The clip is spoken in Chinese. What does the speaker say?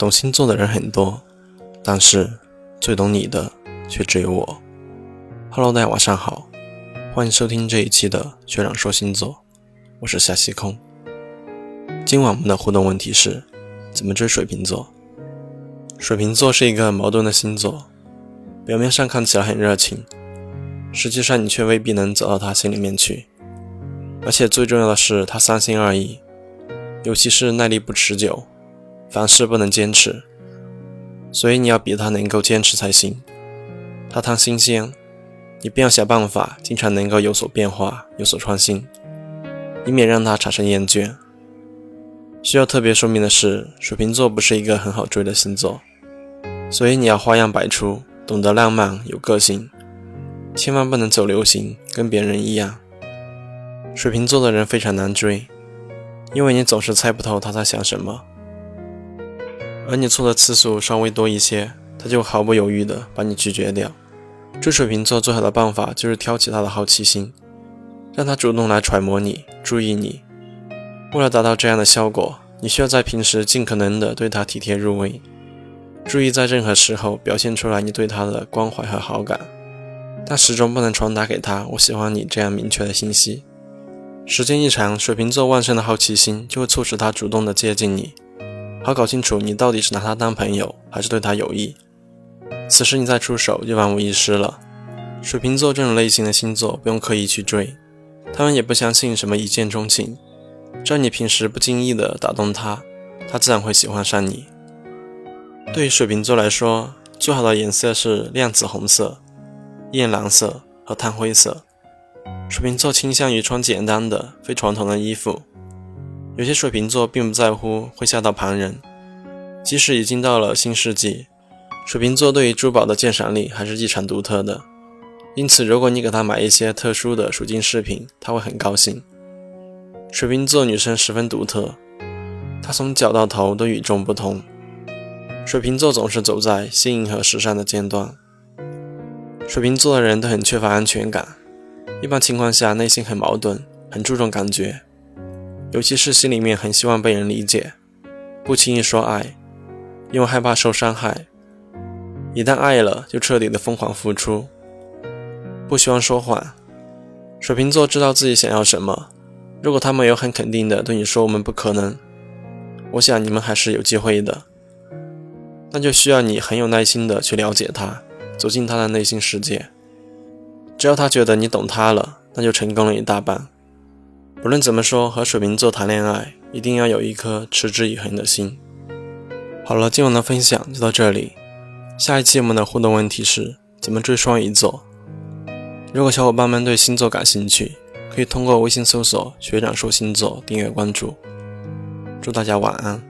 懂星座的人很多，但是最懂你的却只有我。Hello，大家晚上好，欢迎收听这一期的学长说星座，我是夏西空。今晚我们的互动问题是：怎么追水瓶座？水瓶座是一个矛盾的星座，表面上看起来很热情，实际上你却未必能走到他心里面去。而且最重要的是，他三心二意，尤其是耐力不持久。凡事不能坚持，所以你要比他能够坚持才行。他贪新鲜，你便要想办法经常能够有所变化、有所创新，以免让他产生厌倦。需要特别说明的是，水瓶座不是一个很好追的星座，所以你要花样百出，懂得浪漫、有个性，千万不能走流行，跟别人一样。水瓶座的人非常难追，因为你总是猜不透他在想什么。而你错的次数稍微多一些，他就毫不犹豫地把你拒绝掉。追水瓶座最好的办法就是挑起他的好奇心，让他主动来揣摩你、注意你。为了达到这样的效果，你需要在平时尽可能的对他体贴入微，注意在任何时候表现出来你对他的关怀和好感，但始终不能传达给他“我喜欢你”这样明确的信息。时间一长，水瓶座旺盛的好奇心就会促使他主动的接近你。好搞清楚，你到底是拿他当朋友，还是对他有意。此时你再出手，就万无一失了。水瓶座这种类型的星座，不用刻意去追，他们也不相信什么一见钟情。只要你平时不经意的打动他，他自然会喜欢上你。对于水瓶座来说，最好的颜色是亮紫红色、艳蓝色和炭灰色。水瓶座倾向于穿简单的、非传统的衣服。有些水瓶座并不在乎会吓到旁人，即使已经到了新世纪，水瓶座对于珠宝的鉴赏力还是异常独特的。因此，如果你给他买一些特殊的属金饰品，他会很高兴。水瓶座女生十分独特，她从脚到头都与众不同。水瓶座总是走在新颖和时尚的尖端。水瓶座的人都很缺乏安全感，一般情况下内心很矛盾，很注重感觉。尤其是心里面很希望被人理解，不轻易说爱，因为害怕受伤害。一旦爱了，就彻底的疯狂付出，不希望说谎。水瓶座知道自己想要什么，如果他们有很肯定的对你说“我们不可能”，我想你们还是有机会的。那就需要你很有耐心的去了解他，走进他的内心世界。只要他觉得你懂他了，那就成功了一大半。不论怎么说，和水瓶座谈恋爱一定要有一颗持之以恒的心。好了，今晚的分享就到这里。下一期我们的互动问题是怎么追双鱼座？如果小伙伴们对星座感兴趣，可以通过微信搜索“学长说星座”订阅关注。祝大家晚安。